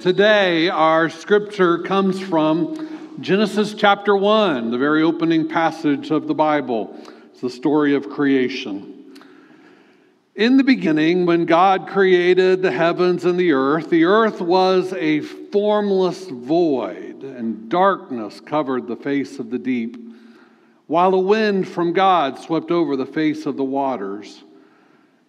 Today, our scripture comes from Genesis chapter 1, the very opening passage of the Bible. It's the story of creation. In the beginning, when God created the heavens and the earth, the earth was a formless void, and darkness covered the face of the deep, while a wind from God swept over the face of the waters.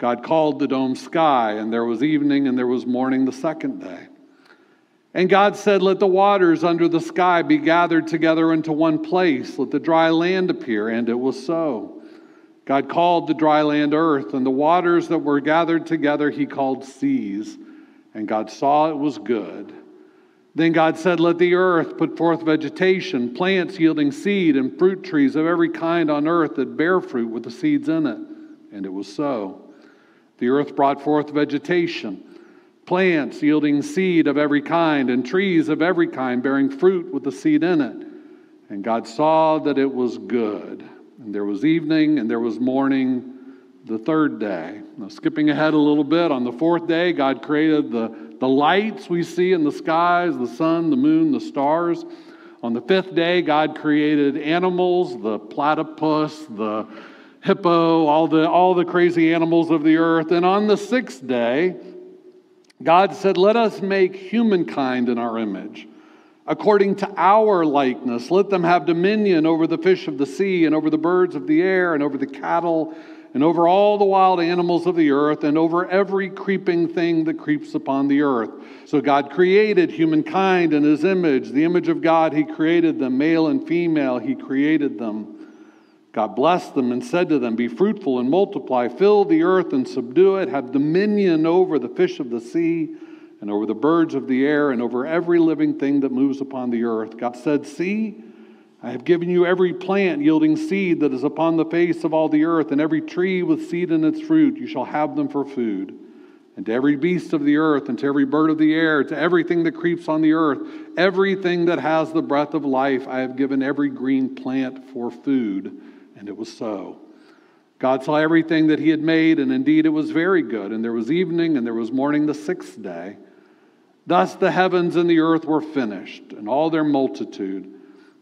God called the dome sky, and there was evening and there was morning the second day. And God said, Let the waters under the sky be gathered together into one place. Let the dry land appear. And it was so. God called the dry land earth, and the waters that were gathered together he called seas. And God saw it was good. Then God said, Let the earth put forth vegetation, plants yielding seed, and fruit trees of every kind on earth that bear fruit with the seeds in it. And it was so. The earth brought forth vegetation, plants yielding seed of every kind, and trees of every kind bearing fruit with the seed in it. And God saw that it was good. And there was evening and there was morning the third day. Now, skipping ahead a little bit, on the fourth day, God created the, the lights we see in the skies the sun, the moon, the stars. On the fifth day, God created animals, the platypus, the hippo, all the, all the crazy animals of the earth. And on the sixth day, God said, Let us make humankind in our image, according to our likeness. Let them have dominion over the fish of the sea, and over the birds of the air, and over the cattle, and over all the wild animals of the earth, and over every creeping thing that creeps upon the earth. So God created humankind in his image. The image of God, he created them, male and female, he created them. God blessed them and said to them, Be fruitful and multiply, fill the earth and subdue it, have dominion over the fish of the sea, and over the birds of the air, and over every living thing that moves upon the earth. God said, See, I have given you every plant yielding seed that is upon the face of all the earth, and every tree with seed in its fruit. You shall have them for food. And to every beast of the earth, and to every bird of the air, to everything that creeps on the earth, everything that has the breath of life, I have given every green plant for food. And it was so. God saw everything that he had made, and indeed it was very good. And there was evening, and there was morning the sixth day. Thus the heavens and the earth were finished, and all their multitude.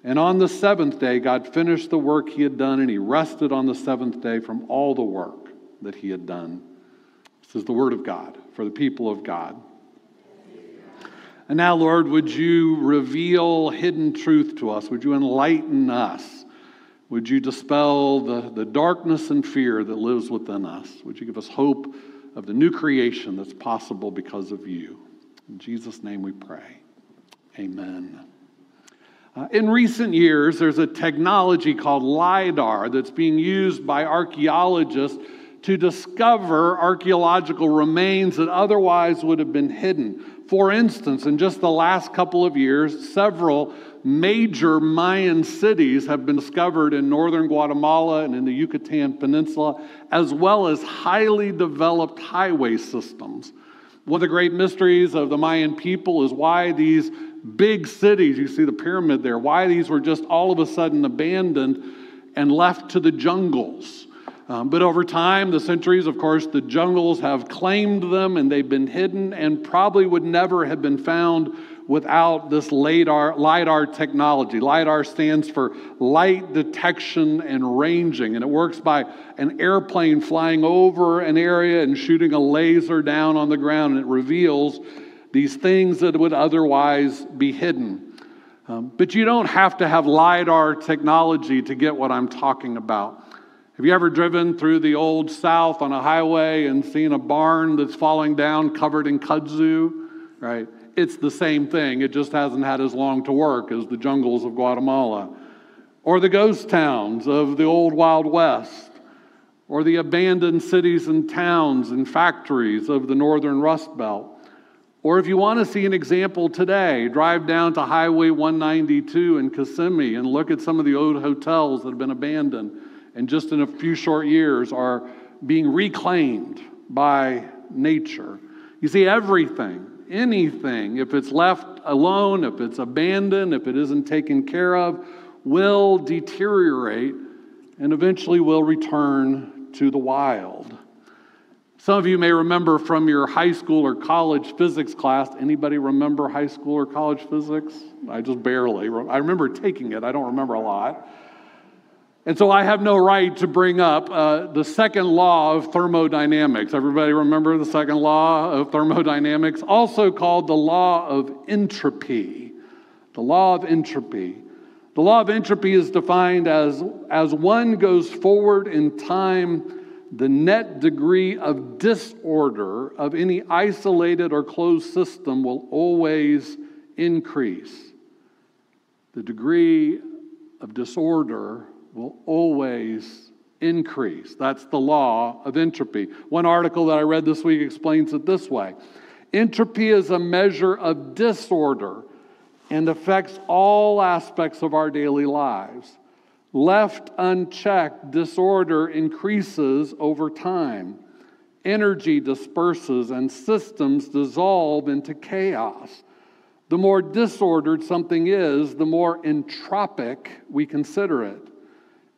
And on the seventh day, God finished the work he had done, and he rested on the seventh day from all the work that he had done. This is the word of God for the people of God. And now, Lord, would you reveal hidden truth to us? Would you enlighten us? Would you dispel the, the darkness and fear that lives within us? Would you give us hope of the new creation that's possible because of you? In Jesus' name we pray. Amen. Uh, in recent years, there's a technology called LIDAR that's being used by archaeologists to discover archaeological remains that otherwise would have been hidden. For instance, in just the last couple of years, several major Mayan cities have been discovered in northern Guatemala and in the Yucatan Peninsula, as well as highly developed highway systems. One of the great mysteries of the Mayan people is why these big cities, you see the pyramid there, why these were just all of a sudden abandoned and left to the jungles. Um, but over time, the centuries, of course, the jungles have claimed them and they've been hidden and probably would never have been found without this LIDAR, LIDAR technology. LIDAR stands for light detection and ranging, and it works by an airplane flying over an area and shooting a laser down on the ground, and it reveals these things that would otherwise be hidden. Um, but you don't have to have LIDAR technology to get what I'm talking about. Have you ever driven through the old South on a highway and seen a barn that's falling down covered in kudzu? Right? It's the same thing. It just hasn't had as long to work as the jungles of Guatemala. Or the ghost towns of the old Wild West. Or the abandoned cities and towns and factories of the northern Rust Belt. Or if you want to see an example today, drive down to Highway 192 in Kissimmee and look at some of the old hotels that have been abandoned and just in a few short years are being reclaimed by nature. You see, everything, anything, if it's left alone, if it's abandoned, if it isn't taken care of, will deteriorate and eventually will return to the wild. Some of you may remember from your high school or college physics class. Anybody remember high school or college physics? I just barely. I remember taking it. I don't remember a lot. And so I have no right to bring up uh, the second law of thermodynamics. Everybody remember the second law of thermodynamics? Also called the law of entropy. The law of entropy. The law of entropy is defined as as one goes forward in time the net degree of disorder of any isolated or closed system will always increase. The degree of disorder will always increase. That's the law of entropy. One article that I read this week explains it this way Entropy is a measure of disorder and affects all aspects of our daily lives. Left unchecked, disorder increases over time. Energy disperses and systems dissolve into chaos. The more disordered something is, the more entropic we consider it.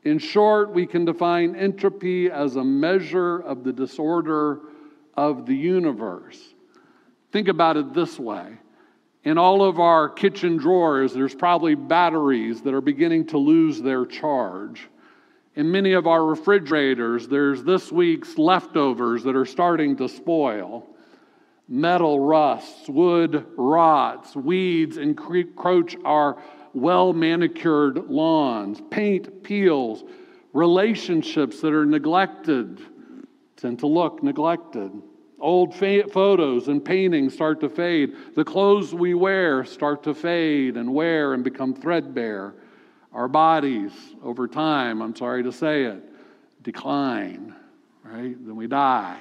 In short, we can define entropy as a measure of the disorder of the universe. Think about it this way in all of our kitchen drawers, there's probably batteries that are beginning to lose their charge. In many of our refrigerators, there's this week's leftovers that are starting to spoil. Metal rusts, wood rots, weeds encroach our well manicured lawns, paint peels, relationships that are neglected tend to look neglected. Old photos and paintings start to fade. The clothes we wear start to fade and wear and become threadbare. Our bodies, over time, I'm sorry to say it, decline, right? Then we die.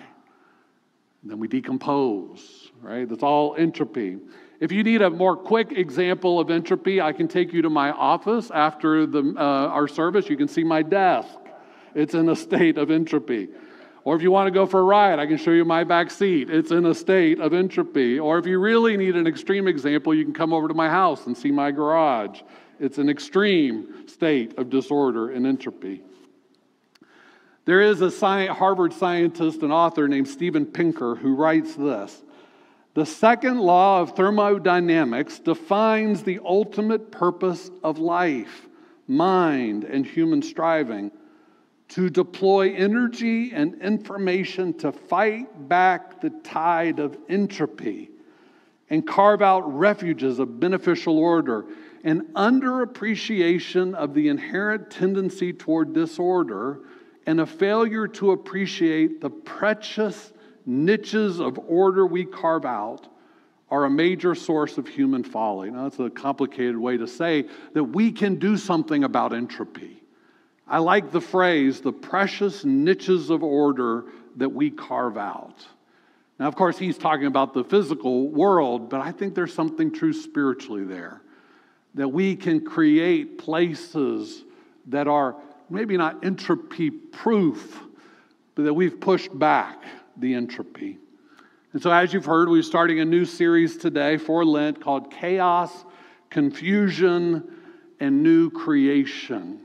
Then we decompose, right? That's all entropy. If you need a more quick example of entropy, I can take you to my office after the, uh, our service. You can see my desk. It's in a state of entropy. Or if you want to go for a ride, I can show you my back seat. It's in a state of entropy. Or if you really need an extreme example, you can come over to my house and see my garage. It's an extreme state of disorder and entropy. There is a Harvard scientist and author named Steven Pinker who writes this The second law of thermodynamics defines the ultimate purpose of life, mind, and human striving to deploy energy and information to fight back the tide of entropy and carve out refuges of beneficial order. An underappreciation of the inherent tendency toward disorder and a failure to appreciate the precious niches of order we carve out are a major source of human folly. Now, that's a complicated way to say that we can do something about entropy. I like the phrase, the precious niches of order that we carve out. Now, of course, he's talking about the physical world, but I think there's something true spiritually there. That we can create places that are maybe not entropy proof, but that we've pushed back the entropy. And so, as you've heard, we're starting a new series today for Lent called Chaos, Confusion, and New Creation.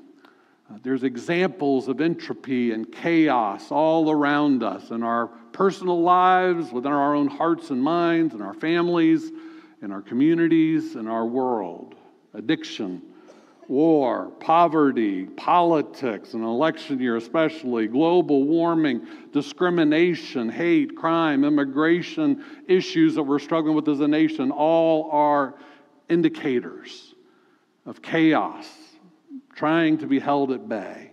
Uh, there's examples of entropy and chaos all around us in our personal lives, within our own hearts and minds, in our families, in our communities, in our world. Addiction, war, poverty, politics, an election year especially, global warming, discrimination, hate, crime, immigration issues that we're struggling with as a nation, all are indicators of chaos trying to be held at bay.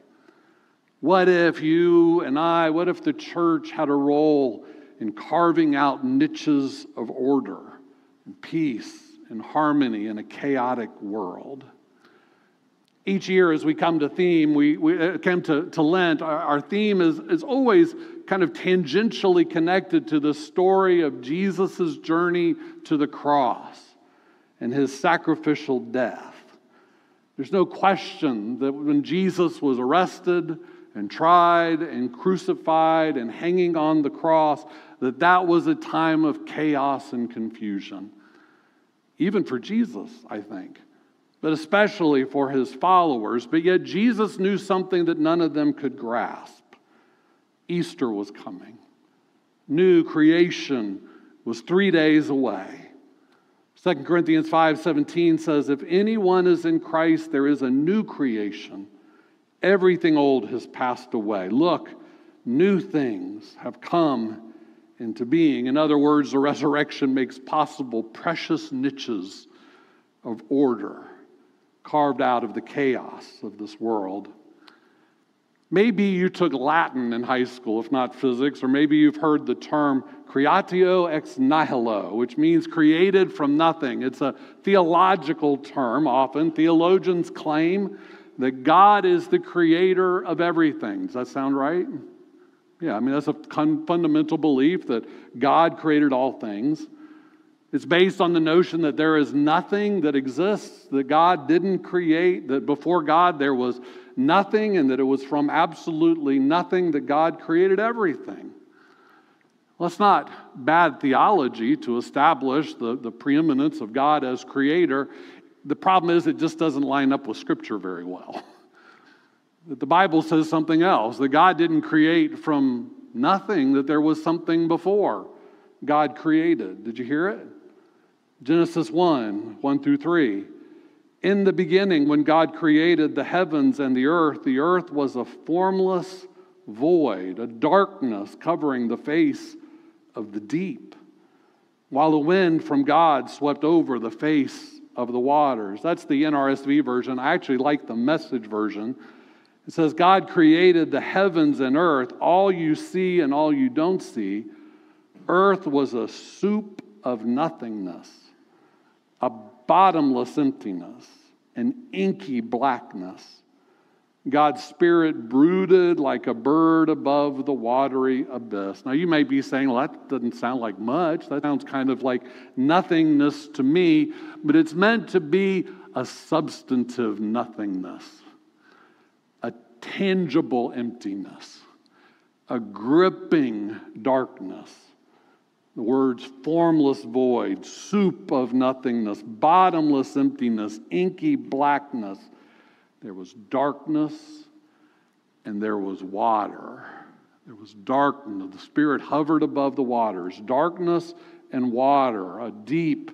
What if you and I, what if the church had a role in carving out niches of order and peace and harmony in a chaotic world? Each year as we come to theme, we, we uh, come to, to Lent, our, our theme is, is always kind of tangentially connected to the story of Jesus' journey to the cross and his sacrificial death. There's no question that when Jesus was arrested and tried and crucified and hanging on the cross, that that was a time of chaos and confusion. Even for Jesus, I think but especially for his followers. But yet, Jesus knew something that none of them could grasp. Easter was coming, new creation was three days away. 2 Corinthians 5:17 says if anyone is in Christ there is a new creation. Everything old has passed away. Look new things have come into being. In other words the resurrection makes possible precious niches of order carved out of the chaos of this world. Maybe you took Latin in high school, if not physics, or maybe you've heard the term creatio ex nihilo, which means created from nothing. It's a theological term often. Theologians claim that God is the creator of everything. Does that sound right? Yeah, I mean, that's a fundamental belief that God created all things. It's based on the notion that there is nothing that exists that God didn't create, that before God there was nothing, and that it was from absolutely nothing that God created everything. Well, it's not bad theology to establish the, the preeminence of God as creator. The problem is it just doesn't line up with Scripture very well. That the Bible says something else, that God didn't create from nothing, that there was something before God created. Did you hear it? Genesis 1 1 through 3. In the beginning, when God created the heavens and the earth, the earth was a formless void, a darkness covering the face of the deep, while the wind from God swept over the face of the waters. That's the NRSV version. I actually like the message version. It says, God created the heavens and earth, all you see and all you don't see. Earth was a soup of nothingness a bottomless emptiness, an inky blackness. God's Spirit brooded like a bird above the watery abyss. Now, you may be saying, well, that doesn't sound like much. That sounds kind of like nothingness to me, but it's meant to be a substantive nothingness, a tangible emptiness, a gripping darkness. The words formless void, soup of nothingness, bottomless emptiness, inky blackness. There was darkness and there was water. There was darkness. The Spirit hovered above the waters. Darkness and water, a deep,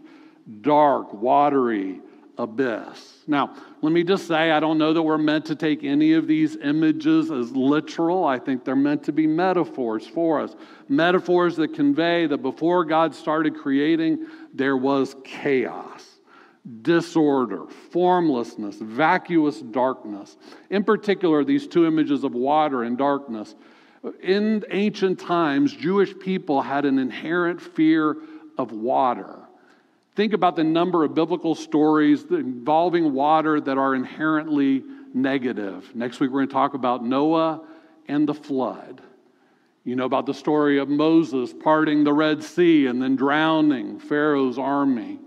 dark, watery abyss. Now, let me just say, I don't know that we're meant to take any of these images as literal. I think they're meant to be metaphors for us. Metaphors that convey that before God started creating, there was chaos, disorder, formlessness, vacuous darkness. In particular, these two images of water and darkness. In ancient times, Jewish people had an inherent fear of water. Think about the number of biblical stories involving water that are inherently negative. Next week, we're going to talk about Noah and the flood. You know about the story of Moses parting the Red Sea and then drowning Pharaoh's army.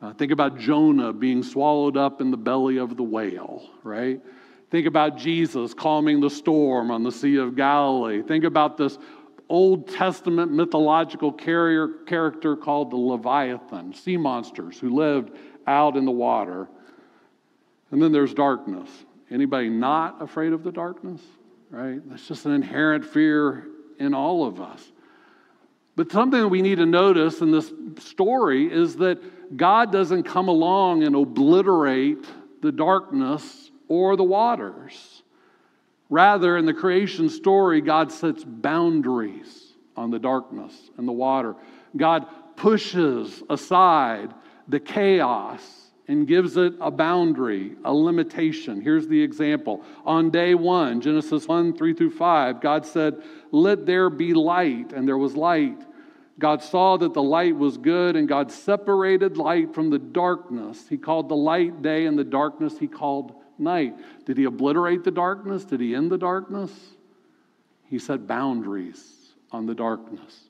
Uh, think about Jonah being swallowed up in the belly of the whale, right? Think about Jesus calming the storm on the Sea of Galilee. Think about this Old Testament mythological carrier, character called the Leviathan, sea monsters who lived out in the water. And then there's darkness. Anybody not afraid of the darkness? Right? That's just an inherent fear in all of us. But something that we need to notice in this story is that God doesn't come along and obliterate the darkness or the waters. Rather, in the creation story, God sets boundaries on the darkness and the water. God pushes aside the chaos and gives it a boundary, a limitation. Here's the example. On day one, Genesis 1 3 through 5, God said, Let there be light, and there was light. God saw that the light was good, and God separated light from the darkness. He called the light day, and the darkness he called night. Did he obliterate the darkness? Did he end the darkness? He set boundaries on the darkness.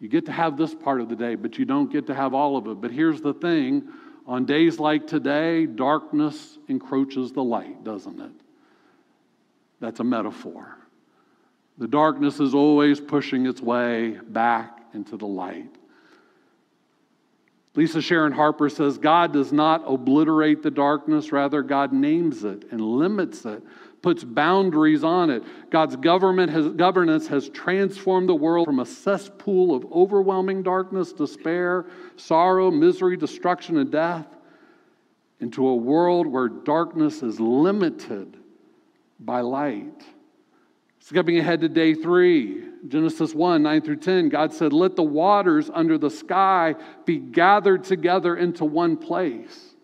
You get to have this part of the day, but you don't get to have all of it. But here's the thing on days like today, darkness encroaches the light, doesn't it? That's a metaphor. The darkness is always pushing its way back into the light. Lisa Sharon Harper says God does not obliterate the darkness, rather, God names it and limits it, puts boundaries on it. God's government has, governance has transformed the world from a cesspool of overwhelming darkness, despair, sorrow, misery, destruction, and death into a world where darkness is limited by light. Skipping ahead to day three, Genesis 1 9 through 10, God said, Let the waters under the sky be gathered together into one place,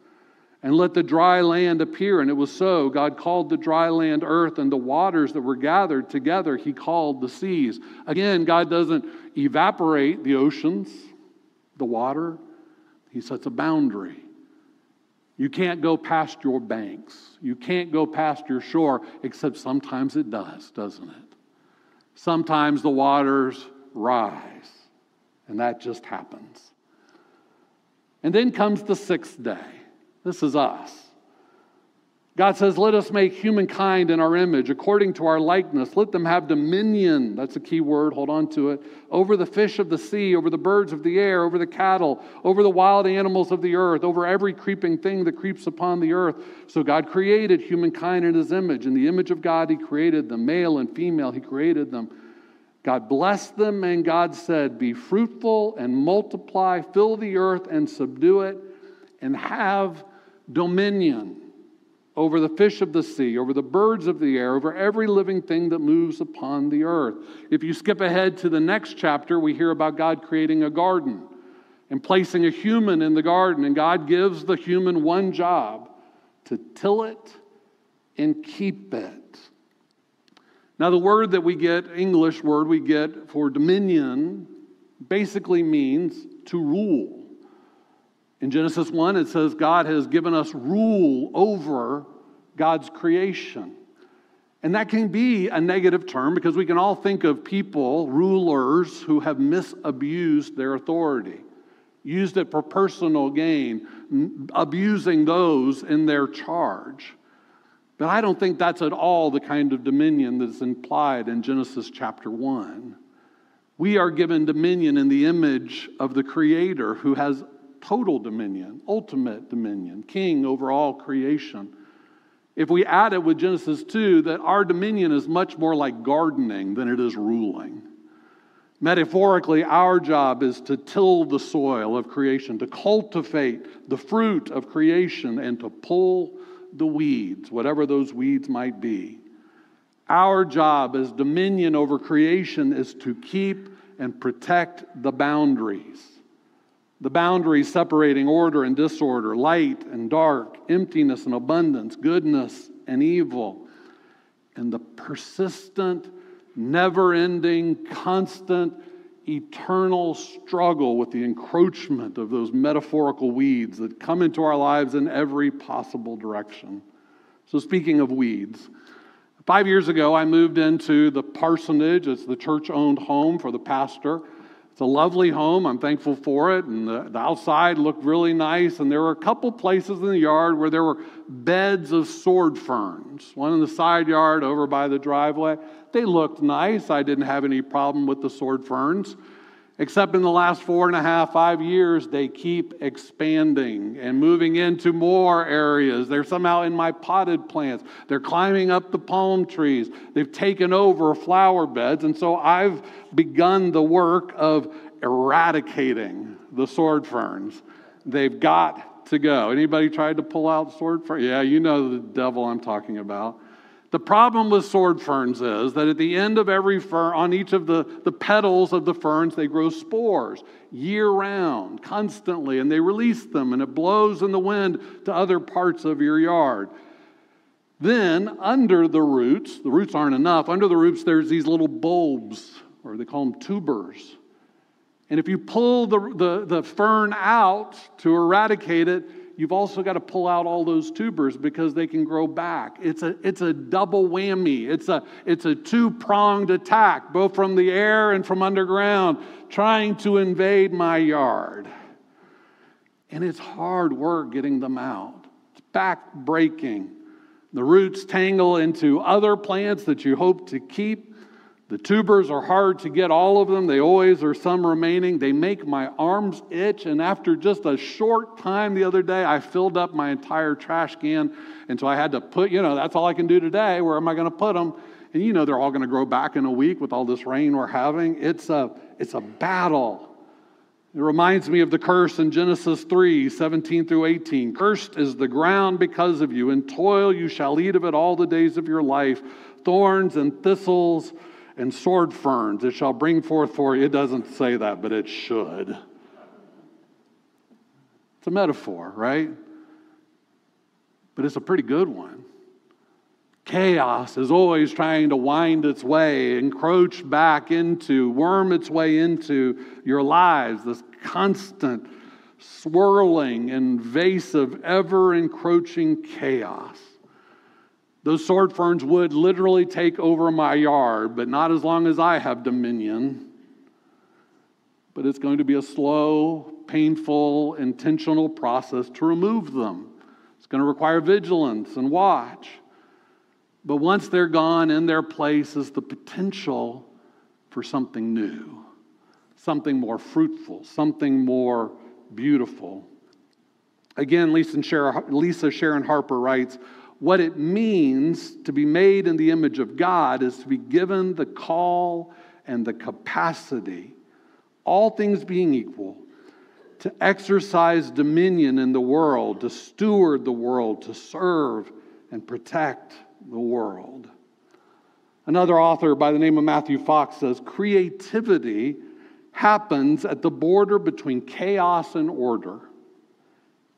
and let the dry land appear. And it was so. God called the dry land earth, and the waters that were gathered together, He called the seas. Again, God doesn't evaporate the oceans, the water, He sets a boundary. You can't go past your banks. You can't go past your shore, except sometimes it does, doesn't it? Sometimes the waters rise, and that just happens. And then comes the sixth day. This is us. God says, Let us make humankind in our image, according to our likeness. Let them have dominion. That's a key word, hold on to it. Over the fish of the sea, over the birds of the air, over the cattle, over the wild animals of the earth, over every creeping thing that creeps upon the earth. So God created humankind in his image. In the image of God, he created them, male and female, he created them. God blessed them, and God said, Be fruitful and multiply, fill the earth and subdue it, and have dominion over the fish of the sea, over the birds of the air, over every living thing that moves upon the earth. If you skip ahead to the next chapter, we hear about God creating a garden and placing a human in the garden. And God gives the human one job to till it and keep it. Now, the word that we get, English word we get for dominion, basically means to rule. In Genesis 1, it says God has given us rule over God's creation. And that can be a negative term because we can all think of people, rulers, who have misabused their authority, used it for personal gain, abusing those in their charge. But I don't think that's at all the kind of dominion that's implied in Genesis chapter 1. We are given dominion in the image of the Creator who has total dominion, ultimate dominion, king over all creation. If we add it with Genesis 2, that our dominion is much more like gardening than it is ruling. Metaphorically, our job is to till the soil of creation, to cultivate the fruit of creation, and to pull the weeds, whatever those weeds might be. Our job as dominion over creation is to keep and protect the boundaries the boundaries separating order and disorder, light and dark, emptiness and abundance, goodness and evil, and the persistent, never ending, constant, eternal struggle with the encroachment of those metaphorical weeds that come into our lives in every possible direction. So, speaking of weeds, five years ago I moved into the parsonage, it's the church owned home for the pastor. It's a lovely home. I'm thankful for it. And the, the, outside looked really nice. And there were a couple places in the yard where there were beds of sword ferns. One in the side yard over by the driveway. They looked nice. I didn't have any problem with the sword ferns. Except in the last four and a half, five years, they keep expanding and moving into more areas. They're somehow in my potted plants. They're climbing up the palm trees. They've taken over flower beds. And so I've begun the work of eradicating the sword ferns. They've got to go. Anybody tried to pull out sword fern? Yeah, you know the devil I'm talking about. The problem with sword ferns is that at the end of every fern, on each of the, the petals of the ferns, they grow spores year round, constantly, and they release them, and it blows in the wind to other parts of your yard. Then, under the roots, the roots aren't enough, under the roots, there's these little bulbs, or they call them tubers. And if you pull the, the, the fern out to eradicate it, you've also got to pull out all those tubers because they can grow back. It's a, it's a double whammy. It's a, it's a two pronged attack, both from the air and from underground, trying to invade my yard. And it's hard work getting them out. It's back breaking. The roots tangle into other plants that you hope to keep. The tubers are hard to get all of them. They always are some remaining. They make my arms itch. And after just a short time the other day, I filled up my entire trash can. And so I had to put, you know, that's all I can do today. Where am I going to put them? And you know, they're all going to grow back in a week with all this rain we're having. It's a, it's a battle. It reminds me of the curse in Genesis 3 17 through 18. Cursed is the ground because of you. In toil you shall eat of it all the days of your life. Thorns and thistles and sword ferns it shall bring forth for you. It doesn't say that, but it should. It's a metaphor, right? But it's a pretty good one. Chaos is always trying to wind its way, encroach back into, worm its way into your lives, this constant swirling, invasive, ever encroaching chaos. Those sword ferns would literally take over my yard, but not as long as I have dominion. But it's going to be a slow, painful, intentional process to remove them. It's going to require vigilance and watch. But once they're gone, in their place is the potential for something new, something more fruitful, something more beautiful. Again, Lisa Sharon Harper writes, what it means to be made in the image of God is to be given the call and the capacity, all things being equal, to exercise dominion in the world, to steward the world, to serve and protect the world. Another author by the name of Matthew Fox says creativity happens at the border between chaos and order.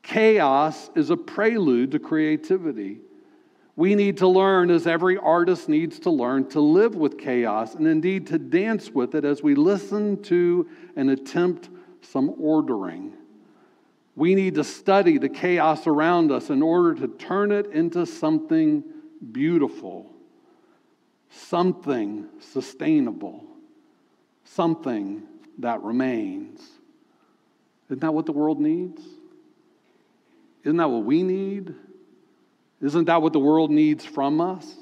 Chaos is a prelude to creativity. We need to learn, as every artist needs to learn, to live with chaos and indeed to dance with it as we listen to and attempt some ordering. We need to study the chaos around us in order to turn it into something beautiful, something sustainable, something that remains. Isn't that what the world needs? Isn't that what we need? Isn't that what the world needs from us?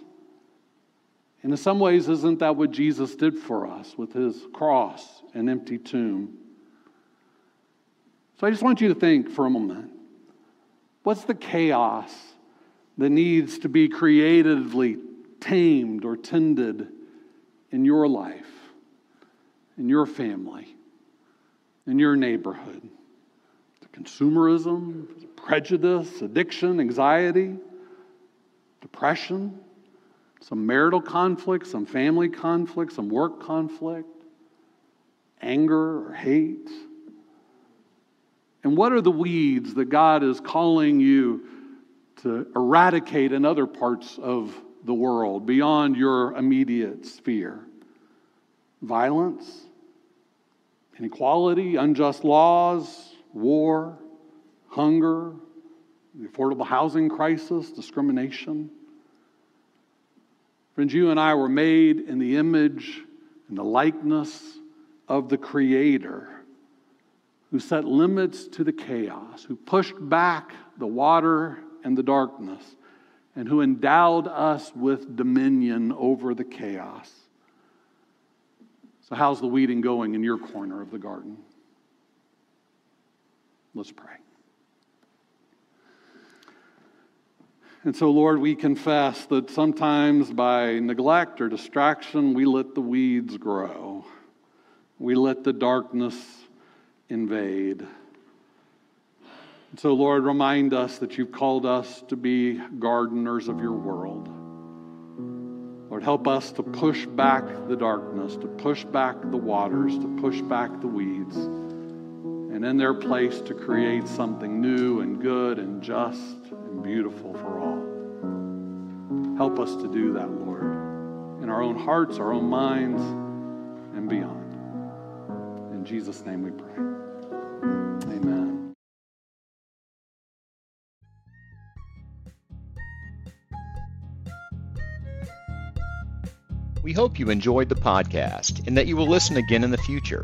And in some ways, isn't that what Jesus did for us with his cross and empty tomb? So I just want you to think for a moment what's the chaos that needs to be creatively tamed or tended in your life, in your family, in your neighborhood? The consumerism, prejudice, addiction, anxiety depression, some marital conflict, some family conflict, some work conflict, anger or hate. And what are the weeds that God is calling you to eradicate in other parts of the world beyond your immediate sphere? Violence, inequality, unjust laws, war, hunger, the affordable housing crisis, discrimination. Friends, you and I were made in the image and the likeness of the Creator who set limits to the chaos, who pushed back the water and the darkness, and who endowed us with dominion over the chaos. So, how's the weeding going in your corner of the garden? Let's pray. And so, Lord, we confess that sometimes by neglect or distraction, we let the weeds grow. We let the darkness invade. So, Lord, remind us that you've called us to be gardeners of your world. Lord, help us to push back the darkness, to push back the waters, to push back the weeds, and in their place to create something new and good and just and beautiful for all. Help us to do that, Lord, in our own hearts, our own minds, and beyond. In Jesus' name we pray. Amen. We hope you enjoyed the podcast and that you will listen again in the future.